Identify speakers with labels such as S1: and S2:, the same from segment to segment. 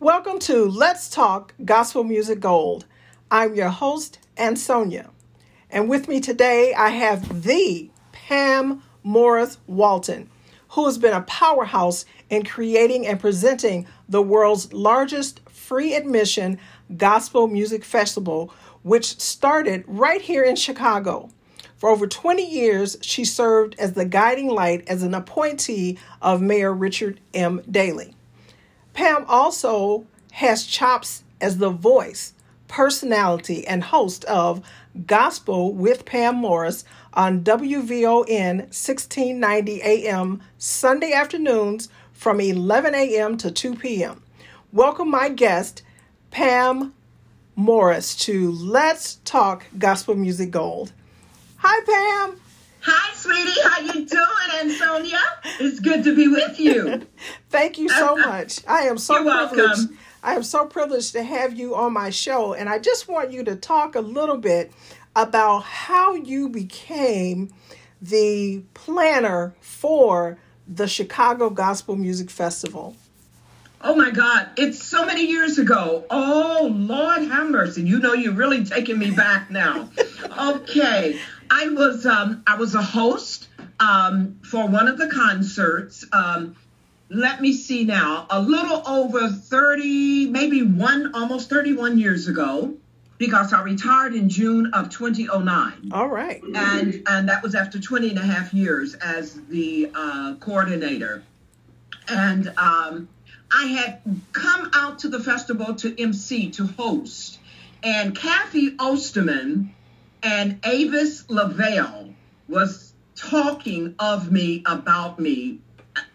S1: Welcome to Let's Talk Gospel Music Gold. I'm your host, Ansonia. And with me today, I have the Pam Morris Walton, who has been a powerhouse in creating and presenting the world's largest free admission gospel music festival, which started right here in Chicago. For over 20 years, she served as the guiding light as an appointee of Mayor Richard M. Daley. Pam also has chops as the voice, personality, and host of Gospel with Pam Morris on WVON 1690 AM Sunday afternoons from 11 a.m. to 2 p.m. Welcome my guest, Pam Morris, to Let's Talk Gospel Music Gold. Hi, Pam.
S2: Hi, sweetie. How you doing, Ansonia? It's good to be with you.
S1: Thank you so much. I am so You're privileged. Welcome. I am so privileged to have you on my show, and I just want you to talk a little bit about how you became the planner for the Chicago Gospel Music Festival.
S2: Oh my God, it's so many years ago. Oh, Lord have mercy. You know, you're really taking me back now. okay. I was um, I was a host um, for one of the concerts. Um, let me see now, a little over 30, maybe one, almost 31 years ago, because I retired in June of 2009.
S1: All right.
S2: And, and that was after 20 and a half years as the uh, coordinator. And um, I had come out to the festival to MC, to host. And Kathy Osterman and Avis LaVelle was talking of me, about me.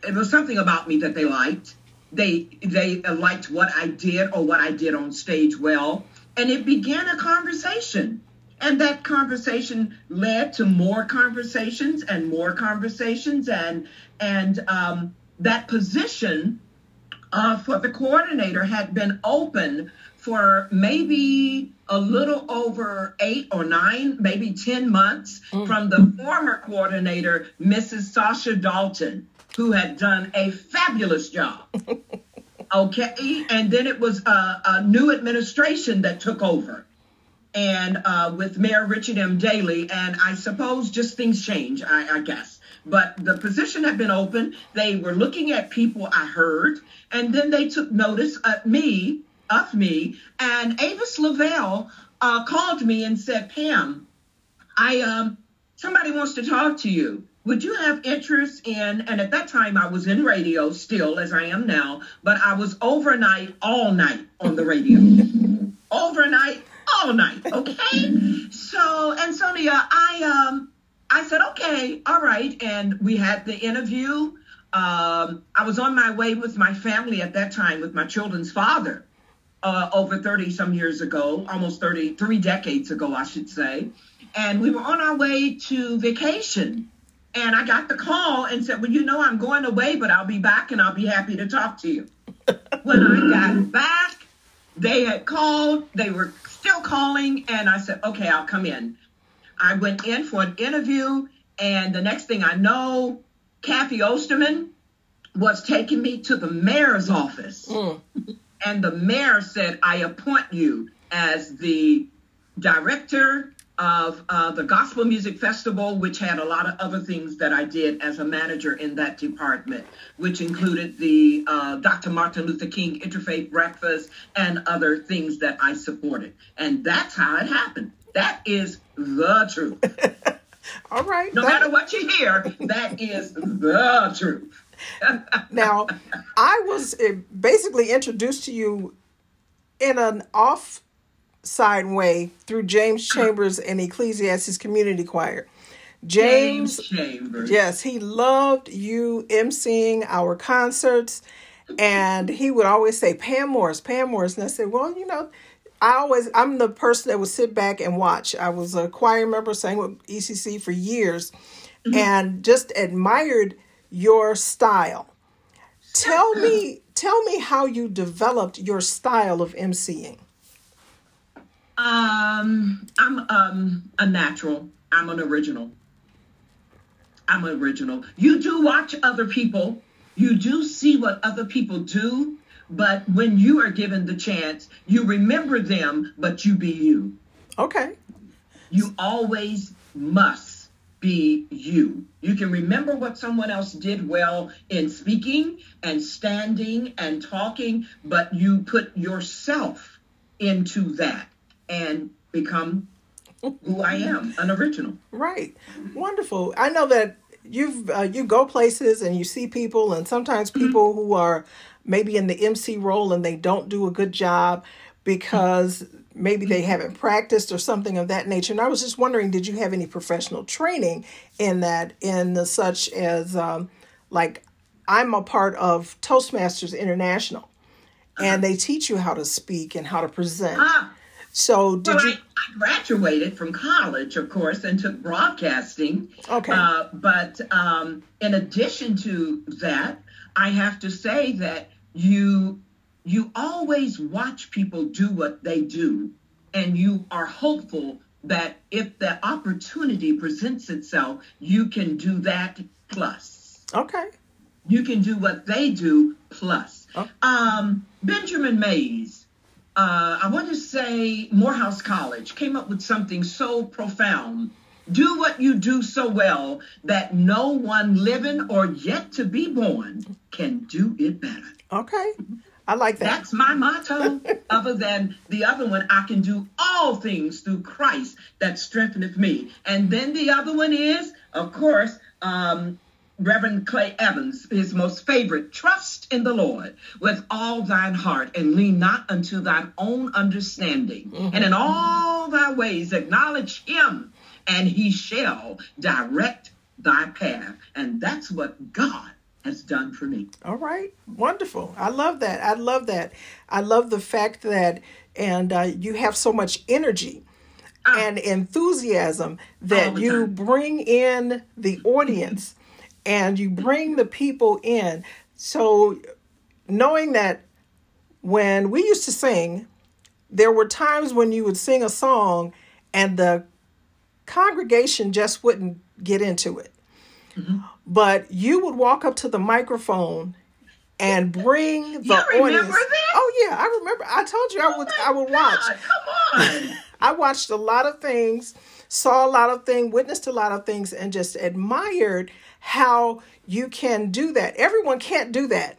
S2: It was something about me that they liked. They they liked what I did or what I did on stage well. And it began a conversation. And that conversation led to more conversations and more conversations and and um, that position uh, for the coordinator had been open for maybe a little over eight or nine, maybe 10 months mm. from the former coordinator, Mrs. Sasha Dalton, who had done a fabulous job. okay. And then it was a, a new administration that took over and uh, with Mayor Richard M. Daley. And I suppose just things change, I, I guess. But the position had been open. They were looking at people I heard, and then they took notice of me, of me. And Avis LaVelle uh, called me and said, Pam, I um, somebody wants to talk to you. Would you have interest in? And at that time, I was in radio still, as I am now, but I was overnight, all night on the radio. overnight, all night. Okay. So, Ansonia, I um, I said, okay, all right. And we had the interview. Um, I was on my way with my family at that time with my children's father uh, over 30 some years ago, almost 30, three decades ago, I should say. And we were on our way to vacation. And I got the call and said, well, you know, I'm going away, but I'll be back and I'll be happy to talk to you. when I got back, they had called, they were still calling, and I said, okay, I'll come in. I went in for an interview, and the next thing I know, Kathy Osterman was taking me to the mayor's office. Mm. And the mayor said, I appoint you as the director of uh, the Gospel Music Festival, which had a lot of other things that I did as a manager in that department, which included the uh, Dr. Martin Luther King Interfaith Breakfast and other things that I supported. And that's how it happened. That is the truth.
S1: All right.
S2: No that... matter what you hear, that is the truth.
S1: now, I was eh, basically introduced to you in an off side way through James Chambers and Ecclesiastes Community Choir. James,
S2: James Chambers.
S1: Yes, he loved you emceeing our concerts. And he would always say, Pam Morris, Pam Morris. And I said, Well, you know, I always I'm the person that would sit back and watch. I was a choir member, sang with ECC for years, mm-hmm. and just admired your style. Tell me, tell me how you developed your style of emceeing.
S2: Um, I'm um a natural. I'm an original. I'm an original. You do watch other people. You do see what other people do, but when you are given the chance, you remember them, but you be you.
S1: Okay.
S2: You always must be you. You can remember what someone else did well in speaking and standing and talking, but you put yourself into that and become who I am, an original.
S1: Right. Wonderful. I know that you've uh, you go places and you see people and sometimes mm-hmm. people mm-hmm. who are maybe in the MC role and they don't do a good job because maybe they haven't practiced or something of that nature. And I was just wondering, did you have any professional training in that, in the, such as um, like I'm a part of Toastmasters International, and uh-huh. they teach you how to speak and how to present. Ah. So did well, you? I,
S2: I, graduated from college, of course, and took broadcasting.
S1: Okay.
S2: Uh, but um, in addition to that, I have to say that you you always watch people do what they do, and you are hopeful that if the opportunity presents itself, you can do that plus.
S1: Okay.
S2: You can do what they do plus. Oh. Um, Benjamin Mays, uh, I want to say Morehouse College came up with something so profound. Do what you do so well that no one living or yet to be born can do it better.
S1: Okay. I like that.
S2: That's my motto. other than the other one, I can do all things through Christ that strengtheneth me. And then the other one is, of course, um, Reverend Clay Evans, his most favorite, trust in the Lord with all thine heart and lean not unto thine own understanding. Mm-hmm. And in all thy ways acknowledge him, and he shall direct thy path. And that's what God has done for me.
S1: All right. Wonderful. I love that. I love that. I love the fact that, and uh, you have so much energy ah. and enthusiasm that you bring in the audience and you bring the people in. So, knowing that when we used to sing, there were times when you would sing a song and the congregation just wouldn't get into it. Mm-hmm. But you would walk up to the microphone and bring the audience. Oh yeah, I remember. I told you I would. Oh I would watch.
S2: Come on.
S1: I watched a lot of things, saw a lot of things, witnessed a lot of things, and just admired how you can do that. Everyone can't do that.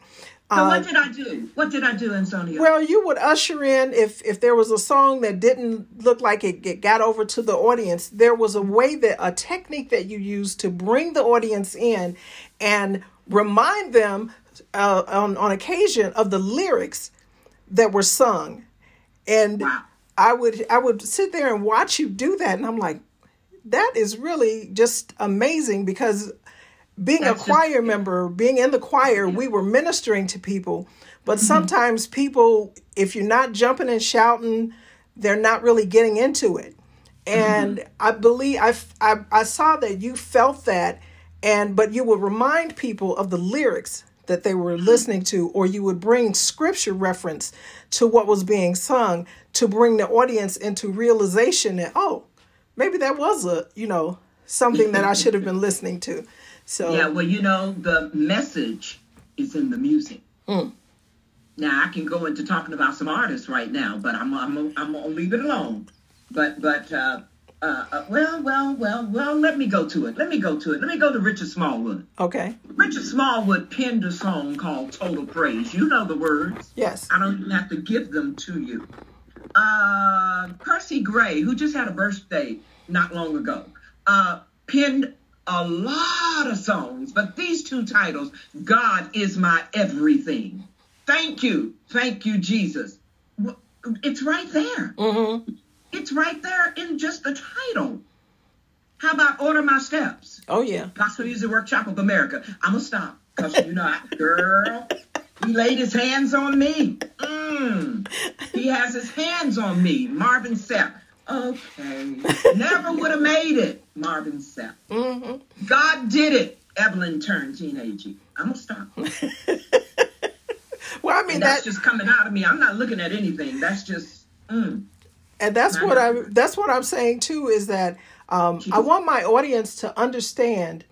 S2: So what um, did I do? What did I do, Ansonia?
S1: Well, you would usher in if if there was a song that didn't look like it, it got over to the audience. There was a way that a technique that you used to bring the audience in and remind them uh, on on occasion of the lyrics that were sung, and wow. I would I would sit there and watch you do that, and I'm like, that is really just amazing because being That's a choir just, member, being in the choir, we were ministering to people. But mm-hmm. sometimes people, if you're not jumping and shouting, they're not really getting into it. And mm-hmm. I believe I, I I saw that you felt that, and but you would remind people of the lyrics that they were listening to, or you would bring scripture reference to what was being sung to bring the audience into realization that oh, maybe that was a you know something that I should have been listening to. So
S2: yeah, well, you know, the message is in the music. Mm. Now I can go into talking about some artists right now, but I'm I'm I'm gonna leave it alone. But but uh, uh, uh, well well well well let me go to it. Let me go to it. Let me go to Richard Smallwood.
S1: Okay.
S2: Richard Smallwood penned a song called Total Praise. You know the words.
S1: Yes.
S2: I don't even have to give them to you. Uh, Percy Gray, who just had a birthday not long ago, uh, penned a lot of songs, but these two titles, God is my everything. Thank you. Thank you, Jesus. It's right there. Mm-hmm. It's right there in just the title. How about Order My Steps?
S1: Oh, yeah.
S2: Gospel Music Workshop of America. I'm going to stop because, you know, girl, he laid his hands on me. Mm. He has his hands on me. Marvin Sapp. Okay. Never would have made it, Marvin Sapp. Mm-hmm. God did it. Evelyn Turrentine-Agee. I'm gonna stop.
S1: well, I mean
S2: that's that, just coming out of me. I'm not looking at anything. That's just. Mm.
S1: And that's what I. That's what I'm saying too. Is that um, I want my audience to understand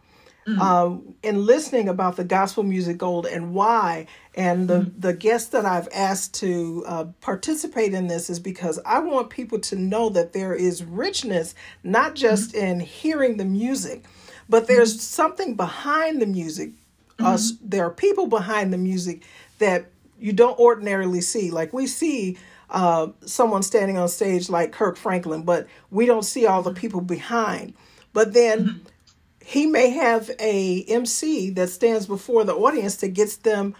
S1: mm-hmm. uh, in listening about the gospel music gold and why, and the mm-hmm. the guests that I've asked to uh, participate in this is because I want people to know that there is richness not just mm-hmm. in hearing the music, but there's mm-hmm. something behind the music. Us, there are people behind the music that you don't ordinarily see. Like we see uh, someone standing on stage like Kirk Franklin, but we don't see all the people behind. But then mm-hmm. he may have a MC that stands before the audience that gets them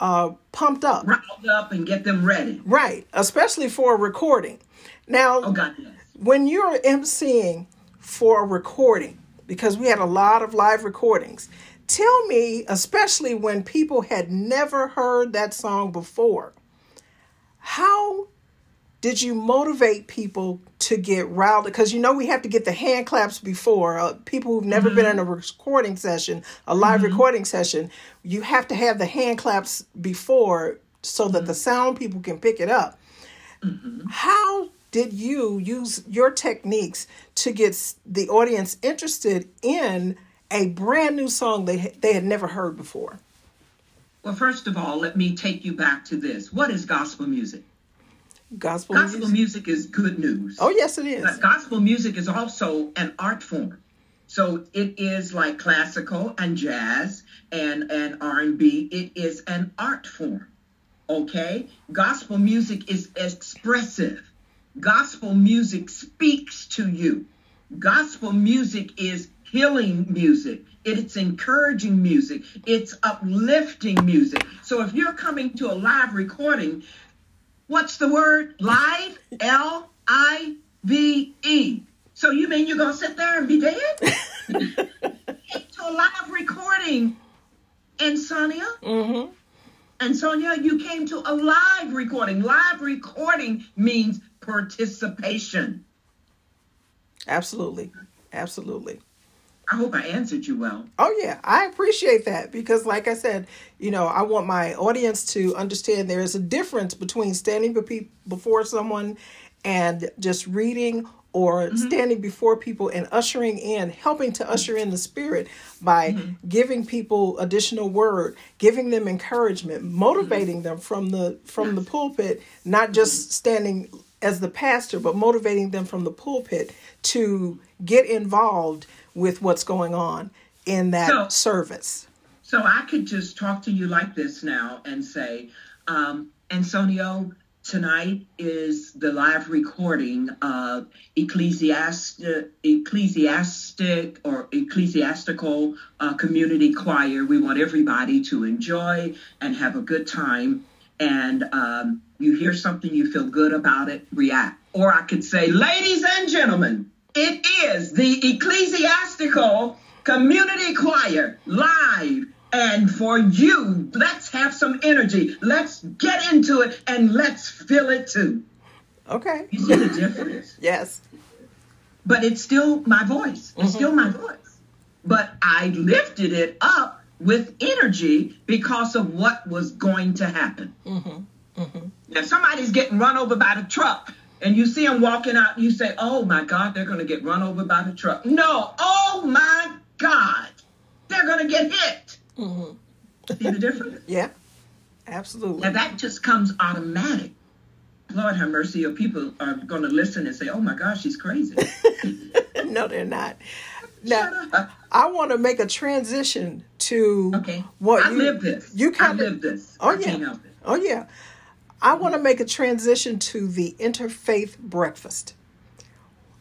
S1: uh, pumped up,
S2: riled up, and get them ready.
S1: Right, especially for a recording. Now,
S2: oh God, yes.
S1: when you're MCing for a recording, because we had a lot of live recordings, tell me, especially when people had never heard that song before, how did you motivate people to get riled? Because you know we have to get the hand claps before uh, people who've never mm-hmm. been in a recording session, a live mm-hmm. recording session. You have to have the hand claps before so that the mm-hmm. sound people can pick it up. Mm-hmm. How did you use your techniques to get the audience interested in a brand new song they they had never heard before?
S2: Well, first of all, let me take you back to this. What is gospel music?
S1: Gospel,
S2: gospel music. music is good news.
S1: Oh, yes, it is.
S2: But gospel music is also an art form. So it is like classical and jazz and, and R&B. It is an art form. Okay? Gospel music is expressive. Gospel music speaks to you. Gospel music is healing music. It's encouraging music. It's uplifting music. So if you're coming to a live recording, what's the word? Live? L I V E. So you mean you're going to sit there and be dead? to a live recording, Ansonia?
S1: Mm-hmm.
S2: Ansonia, you came to a live recording. Live recording means participation.
S1: Absolutely. Absolutely.
S2: I hope I answered you well.
S1: Oh yeah, I appreciate that because like I said, you know, I want my audience to understand there is a difference between standing before someone and just reading or mm-hmm. standing before people and ushering in, helping to usher in the spirit by mm-hmm. giving people additional word, giving them encouragement, motivating mm-hmm. them from the from the pulpit, not just mm-hmm. standing as the pastor, but motivating them from the pulpit to get involved with what's going on in that so, service.
S2: So I could just talk to you like this now and say, um, Antonio, tonight is the live recording of ecclesiastic, ecclesiastic or ecclesiastical uh, community choir. We want everybody to enjoy and have a good time. And um, you hear something, you feel good about it, react. Or I could say, ladies and gentlemen, it is the Ecclesiastical Community Choir live. And for you, let's have some energy. Let's get into it and let's feel it too.
S1: Okay.
S2: You see the difference?
S1: yes.
S2: But it's still my voice. It's mm-hmm. still my voice. But I lifted it up with energy because of what was going to happen.
S1: Mm-hmm. Mm-hmm.
S2: Now, somebody's getting run over by the truck and you see them walking out, you say, oh my God, they're going to get run over by the truck. No, oh my God, they're going to get hit.
S1: Mm-hmm.
S2: See the difference?
S1: yeah, absolutely.
S2: Now that just comes automatic. Lord have mercy, your people are going to listen and say, oh my God, she's crazy.
S1: no, they're not. Now, I want to make a transition to
S2: okay.
S1: what
S2: I
S1: you,
S2: live this.
S1: You kind
S2: of live this.
S1: Oh I yeah. Oh yeah. I want to make a transition to the interfaith breakfast.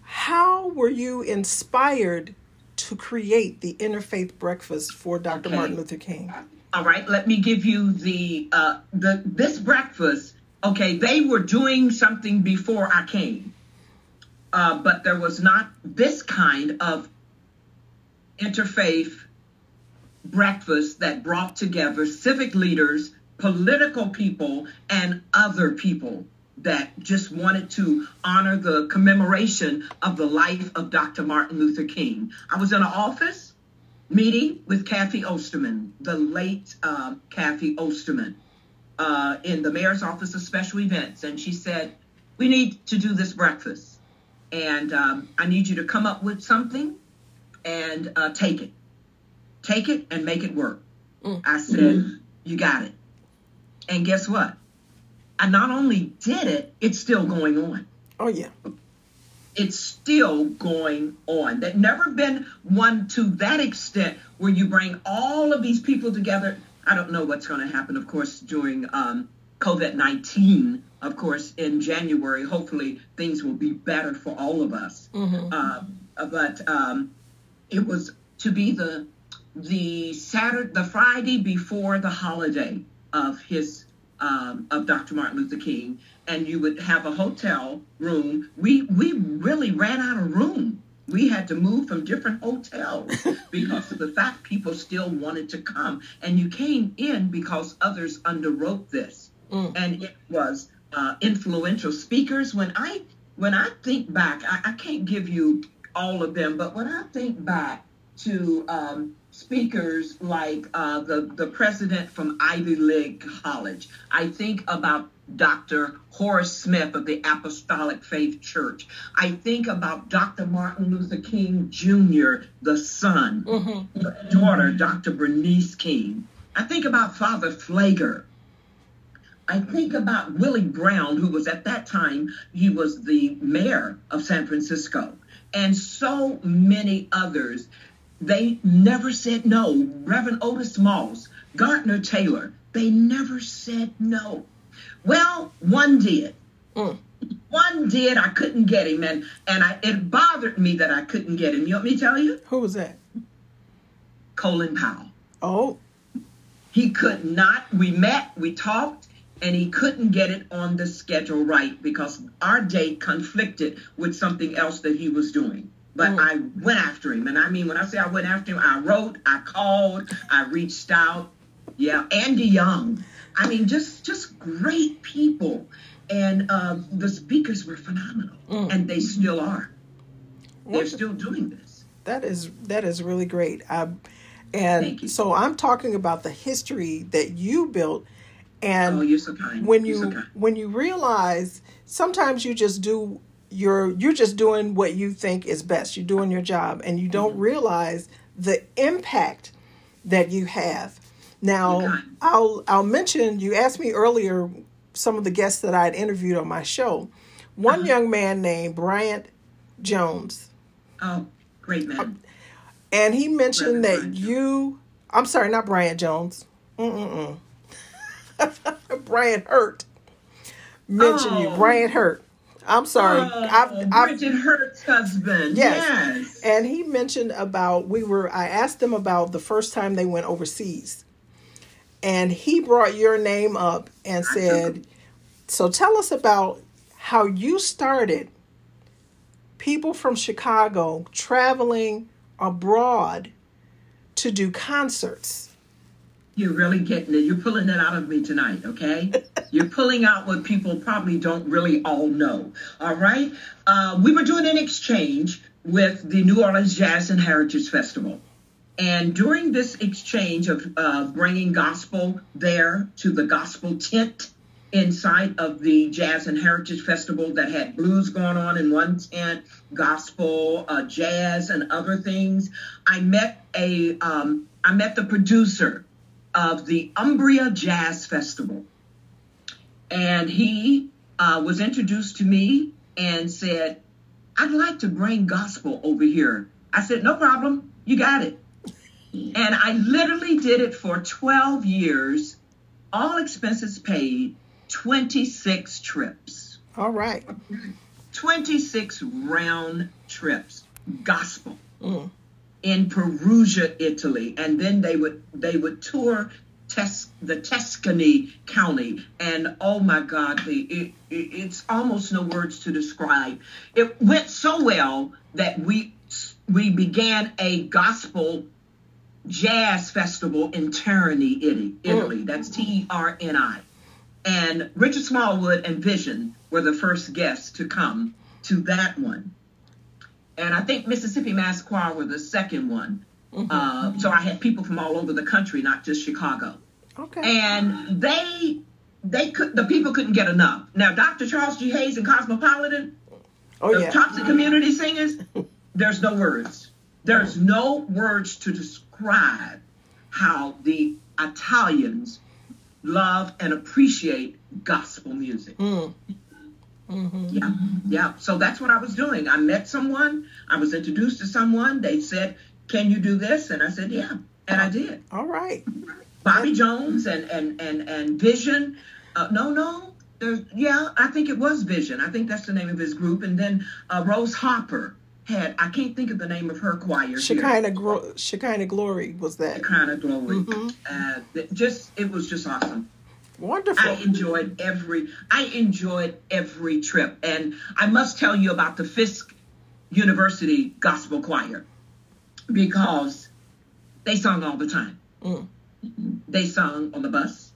S1: How were you inspired to create the interfaith breakfast for Dr. Okay. Martin Luther King?
S2: All right, let me give you the uh, the this breakfast. Okay, they were doing something before I came, uh, but there was not this kind of interfaith breakfast that brought together civic leaders political people and other people that just wanted to honor the commemoration of the life of Dr. Martin Luther King. I was in an office meeting with Kathy Osterman, the late uh, Kathy Osterman, uh, in the mayor's office of special events, and she said, "We need to do this breakfast, and um, I need you to come up with something and uh, take it." take it and make it work. Mm. I said, mm-hmm. you got it. And guess what? I not only did it, it's still going on.
S1: Oh, yeah.
S2: It's still going on. There's never been one to that extent where you bring all of these people together. I don't know what's going to happen, of course, during um, COVID 19, of course, in January. Hopefully, things will be better for all of us. Mm-hmm. Uh, but um, it was to be the the Saturday, the Friday before the holiday of his um, of Dr. Martin Luther King, and you would have a hotel room. We we really ran out of room. We had to move from different hotels because of the fact people still wanted to come, and you came in because others underwrote this, mm. and it was uh, influential speakers. When I when I think back, I, I can't give you all of them, but when I think back to um, speakers like uh, the, the president from Ivy League College. I think about Dr. Horace Smith of the Apostolic Faith Church. I think about Dr. Martin Luther King Jr., the son, mm-hmm. the daughter, Dr. Bernice King. I think about Father Pfleger. I think about Willie Brown, who was at that time, he was the mayor of San Francisco, and so many others they never said no. Reverend Otis Moss, Gardner Taylor, they never said no. Well, one did. Mm. One did. I couldn't get him, and and I, it bothered me that I couldn't get him. You want me to tell you?
S1: Who was that?
S2: Colin Powell.
S1: Oh.
S2: He could not. We met. We talked. And he couldn't get it on the schedule right because our date conflicted with something else that he was doing but mm. I went after him. And I mean, when I say I went after him, I wrote, I called, I reached out. Yeah, Andy Young. I mean, just just great people, and uh, the speakers were phenomenal, mm. and they still are. They're still doing this.
S1: That is that is really great. I, and so I'm talking about the history that you built, and
S2: oh, you're so kind.
S1: when you
S2: so kind.
S1: when you realize sometimes you just do you're you're just doing what you think is best. You're doing your job and you don't mm-hmm. realize the impact that you have. Now, I'll I'll mention you asked me earlier some of the guests that I had interviewed on my show. One uh-huh. young man named Bryant Jones.
S2: Oh, great man.
S1: And he mentioned that Brian you I'm sorry, not Bryant Jones. Mm-mm-mm. Brian Hurt mentioned oh. you. Brian Hurt. I'm sorry.
S2: Oh, I've, I've, Hurt's husband. Yes. yes.
S1: And he mentioned about we were. I asked them about the first time they went overseas, and he brought your name up and said, "So tell us about how you started. People from Chicago traveling abroad to do concerts."
S2: You're really getting it. You're pulling it out of me tonight, okay? You're pulling out what people probably don't really all know. All right? Uh, we were doing an exchange with the New Orleans Jazz and Heritage Festival. And during this exchange of uh, bringing gospel there to the gospel tent inside of the Jazz and Heritage Festival that had blues going on in one tent, gospel, uh, jazz, and other things, I met a um, I met the producer of the Umbria Jazz Festival. And he uh, was introduced to me and said, I'd like to bring gospel over here. I said, No problem. You got it. And I literally did it for 12 years, all expenses paid, 26 trips.
S1: All right.
S2: 26 round trips, gospel. Mm in Perugia, Italy, and then they would they would tour Tes- the Tuscany County, and oh my God, the, it, it, it's almost no words to describe. It went so well that we we began a gospel jazz festival in Terni, Italy. Italy. Mm. That's T E R N I. And Richard Smallwood and Vision were the first guests to come to that one and I think Mississippi Mass Choir were the second one. Mm-hmm. Uh, so I had people from all over the country, not just Chicago.
S1: Okay.
S2: And they they could the people couldn't get enough. Now Dr. Charles G. Hayes and Cosmopolitan,
S1: oh,
S2: the
S1: yeah.
S2: Toxic Community Singers, there's no words. There's no words to describe how the Italians love and appreciate gospel music.
S1: Mm. Mm-hmm.
S2: Yeah, yeah. So that's what I was doing. I met someone, I was introduced to someone. They said, Can you do this? And I said, Yeah. And I did.
S1: All right.
S2: Bobby Jones and and and and Vision. Uh, no, no. There's, yeah, I think it was Vision. I think that's the name of his group. And then uh, Rose Hopper had I can't think of the name of her choir.
S1: Shekinah, Gro- Shekinah Glory was that.
S2: Shekinah Glory. Mm-hmm. Uh, just it was just awesome.
S1: Wonderful.
S2: I enjoyed every I enjoyed every trip, and I must tell you about the Fisk University Gospel Choir because they sung all the time.
S1: Mm.
S2: They sung on the bus.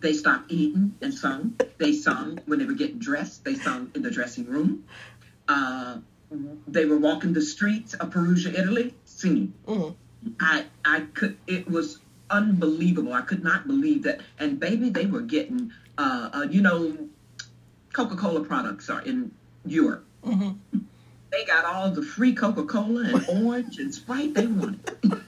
S2: They stopped eating and sung. They sung when they were getting dressed. They sung in the dressing room. Uh, they were walking the streets of Perugia, Italy, singing.
S1: Mm.
S2: I I could. It was unbelievable. I could not believe that. And baby, they were getting. Uh, uh, you know, Coca-Cola products are in Europe.
S1: Mm-hmm.
S2: They got all the free Coca-Cola and orange and Sprite they wanted. it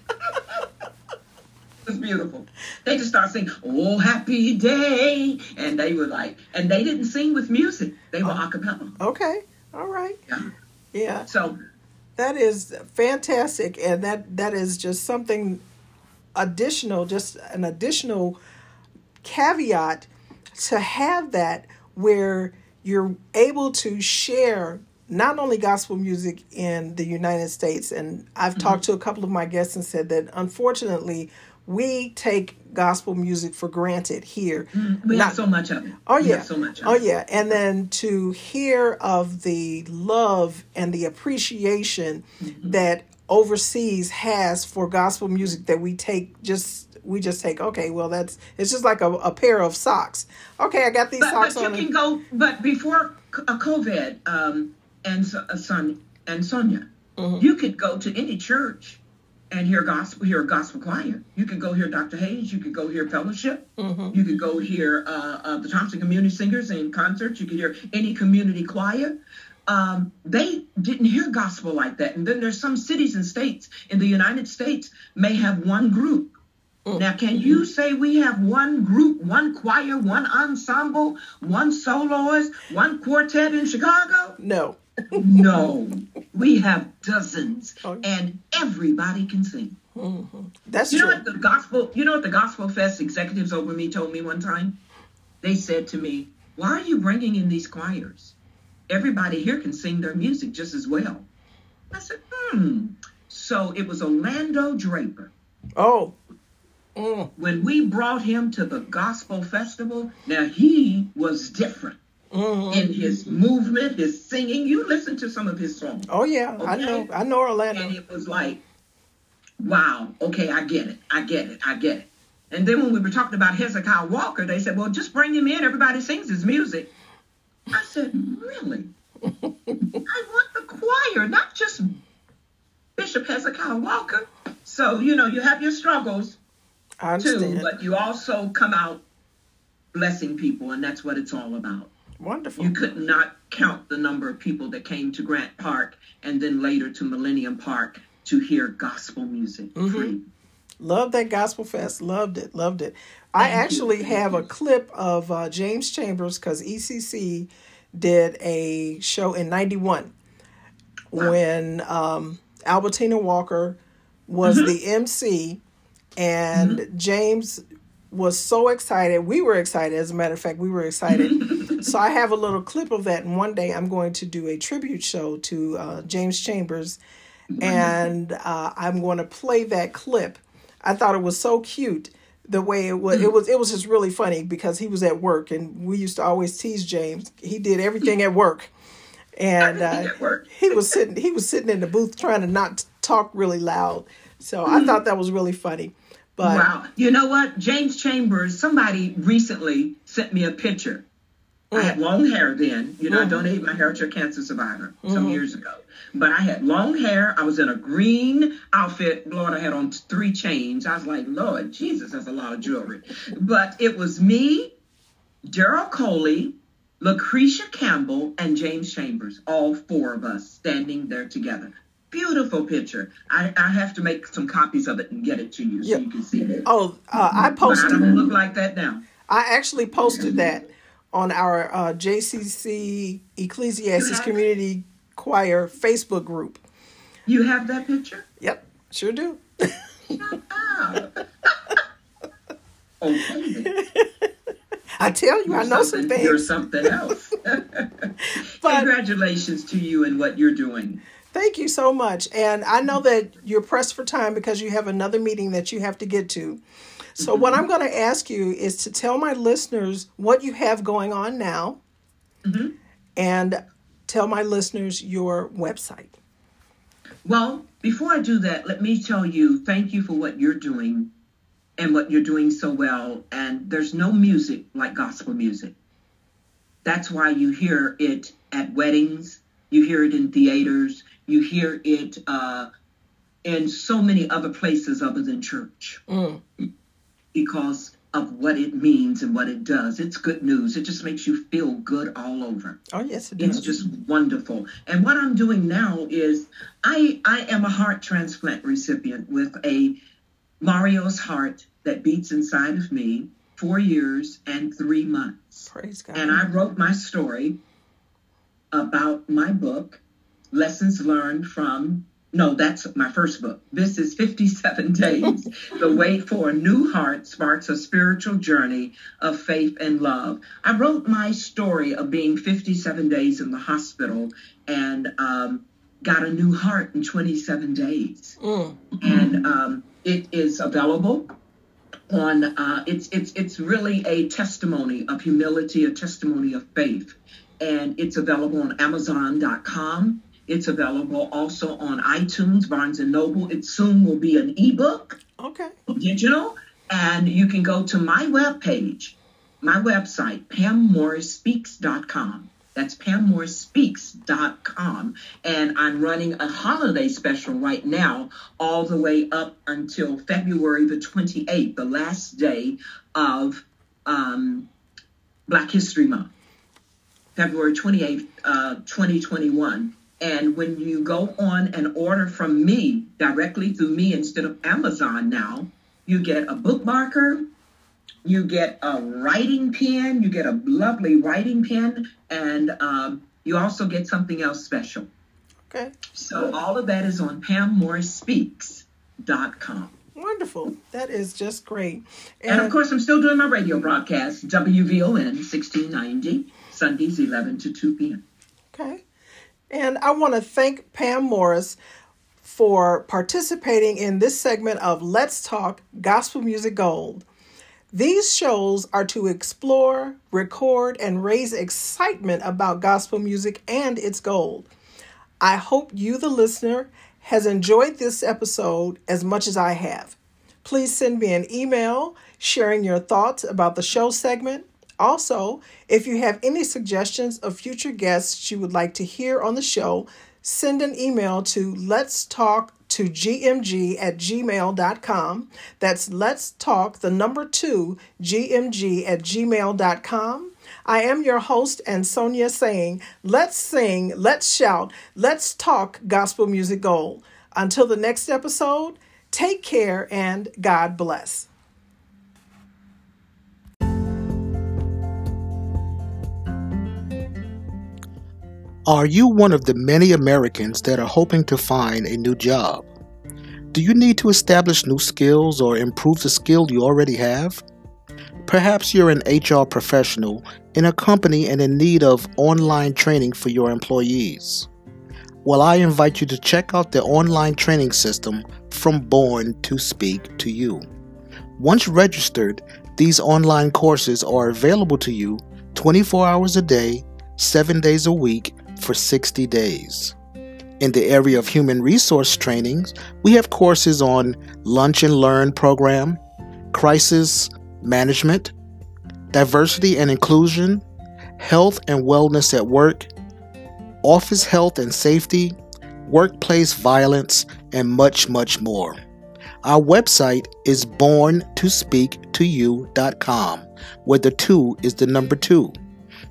S2: was beautiful. They just started singing, "Oh, happy day," and they were like, and they didn't sing with music; they were
S1: oh.
S2: a cappella.
S1: Okay, all right.
S2: Yeah.
S1: Yeah.
S2: So
S1: that is fantastic, and that that is just something additional, just an additional caveat to have that where you're able to share not only gospel music in the United States, and I've mm-hmm. talked to a couple of my guests and said that unfortunately we take gospel music for granted here.
S2: Mm, we Not, have so much of it.
S1: Oh yeah, so much. oh yeah, and then to hear of the love and the appreciation mm-hmm. that overseas has for gospel music that we take just we just take okay well that's it's just like a, a pair of socks okay i got these
S2: but,
S1: socks
S2: but you
S1: on
S2: can go but before a covid um and uh, son and sonia mm-hmm. you could go to any church and hear gospel, hear a gospel choir. You could go hear Dr. Hayes. You could go hear Fellowship.
S1: Mm-hmm.
S2: You could go hear uh, uh, the Thompson Community Singers in concerts. You could hear any community choir. Um, they didn't hear gospel like that. And then there's some cities and states in the United States may have one group. Mm-hmm. Now, can you say we have one group, one choir, one ensemble, one soloist, one quartet in Chicago?
S1: No
S2: no, we have dozens, and everybody can sing.
S1: Mm-hmm. That's
S2: you
S1: true.
S2: know what the gospel. You know what the Gospel Fest executives over me told me one time. They said to me, "Why are you bringing in these choirs? Everybody here can sing their music just as well." I said, "Hmm." So it was Orlando Draper.
S1: Oh.
S2: Mm. When we brought him to the gospel festival, now he was different mm-hmm. in his movement, his singing. You listen to some of his songs.
S1: Oh yeah, okay? I know. I know Orlando.
S2: And it was like, wow, okay, I get it. I get it. I get it. And then when we were talking about Hezekiah Walker, they said, well, just bring him in. Everybody sings his music. I said, really? I want the choir, not just Bishop Hezekiah Walker. So, you know, you have your struggles too, but you also come out blessing people, and that's what it's all about.
S1: Wonderful.
S2: You could not count the number of people that came to Grant Park and then later to Millennium Park to hear gospel music.
S1: Mm-hmm. Loved that gospel fest. Loved it. Loved it. Thank I actually you. have a clip of uh, James Chambers because ECC did a show in '91 wow. when um, Albertina Walker was mm-hmm. the MC, and mm-hmm. James was so excited. We were excited. As a matter of fact, we were excited. so I have a little clip of that. And one day I'm going to do a tribute show to uh, James Chambers. And uh, I'm going to play that clip. I thought it was so cute the way it was. It was it was just really funny because he was at work, and we used to always tease James. He did everything at work, and uh, he was sitting he was sitting in the booth trying to not talk really loud. So I thought that was really funny. But
S2: wow, you know what? James Chambers, somebody recently sent me a picture. I had long hair then. You know, mm-hmm. I donated my hair to a cancer survivor mm-hmm. some years ago. But I had long hair. I was in a green outfit. Lord, I had on three chains. I was like, Lord Jesus, that's a lot of jewelry. But it was me, Daryl Coley, Lucretia Campbell, and James Chambers, all four of us standing there together. Beautiful picture. I, I have to make some copies of it and get it to you so
S1: Yeah.
S2: you can see it.
S1: Oh, uh, I
S2: But I
S1: posted.
S2: don't look like that now.
S1: I actually posted that on our uh, JCC Ecclesiastes
S2: have?
S1: Community Choir Facebook group.
S2: You have that picture?
S1: Yep, sure do.
S2: Okay.
S1: I tell you, I know some
S2: something- You're something else.
S1: But
S2: Congratulations to you and what you're doing.
S1: thank you so much. And I know that you're pressed for time because you have another meeting that you have to get to. So, what I'm going to ask you is to tell my listeners what you have going on now and tell my listeners your website.
S2: Well, before I do that, let me tell you thank you for what you're doing and what you're doing so well. And there's no music like gospel music. That's why you hear it at weddings, you hear it in theaters, you hear it uh, in so many other places other than church
S1: Mm.
S2: Because of what it means and what it does. It's good news. It just makes you feel good all over.
S1: Oh, yes, it
S2: It's just wonderful. And what I'm doing now is I I am a heart transplant recipient with a Mario's heart that beats inside of me, four years and three months.
S1: Praise God.
S2: And I wrote my story about my book, Lessons Learned from no, that's my first book. This is 57 Days. the Wait for a New Heart Sparks a Spiritual Journey of Faith and Love. I wrote my story of being 57 days in the hospital and um, got a new heart in 27 days.
S1: Mm.
S2: And um, it is available on uh, it's it's it's really a testimony of humility, a testimony of faith, and it's available on Amazon.com. It's available also on iTunes, Barnes and Noble. It soon will be an ebook,
S1: Okay.
S2: digital, and you can go to my webpage, my website, PamMorrisSpeaks.com. That's PamMorrisSpeaks.com, and I'm running a holiday special right now, all the way up until February the 28th, the last day of um, Black History Month. February 28th, uh, 2021. And when you go on and order from me directly through me instead of Amazon now, you get a bookmarker, you get a writing pen, you get a lovely writing pen, and um, you also get something else special.
S1: Okay.
S2: So all of that is on PamMorrisSpeaks.com.
S1: Wonderful. That is just great.
S2: And of course, I'm still doing my radio broadcast, WVON 1690, Sundays 11 to 2 p.m.
S1: Okay. And I want to thank Pam Morris for participating in this segment of Let's Talk Gospel Music Gold. These shows are to explore, record, and raise excitement about gospel music and its gold. I hope you, the listener, has enjoyed this episode as much as I have. Please send me an email sharing your thoughts about the show segment. Also, if you have any suggestions of future guests you would like to hear on the show, send an email to let's talk to gmg at gmail.com. That's let's talk the number two gmg at gmail.com. I am your host Ansonia saying, let's sing, let's shout, let's talk gospel music gold. Until the next episode, take care and God bless.
S3: Are you one of the many Americans that are hoping to find a new job? Do you need to establish new skills or improve the skill you already have? Perhaps you're an HR professional in a company and in need of online training for your employees. Well, I invite you to check out the online training system from Born to Speak to You. Once registered, these online courses are available to you 24 hours a day, 7 days a week for 60 days. In the area of human resource trainings, we have courses on Lunch and Learn program, crisis management, diversity and inclusion, health and wellness at work, office health and safety, workplace violence, and much, much more. Our website is born to speak to you.com, where the two is the number two.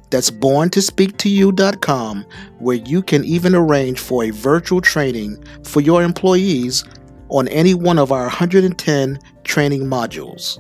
S3: That's borntospeaktoyou.com, where you can even arrange for a virtual training for your employees on any one of our 110 training modules.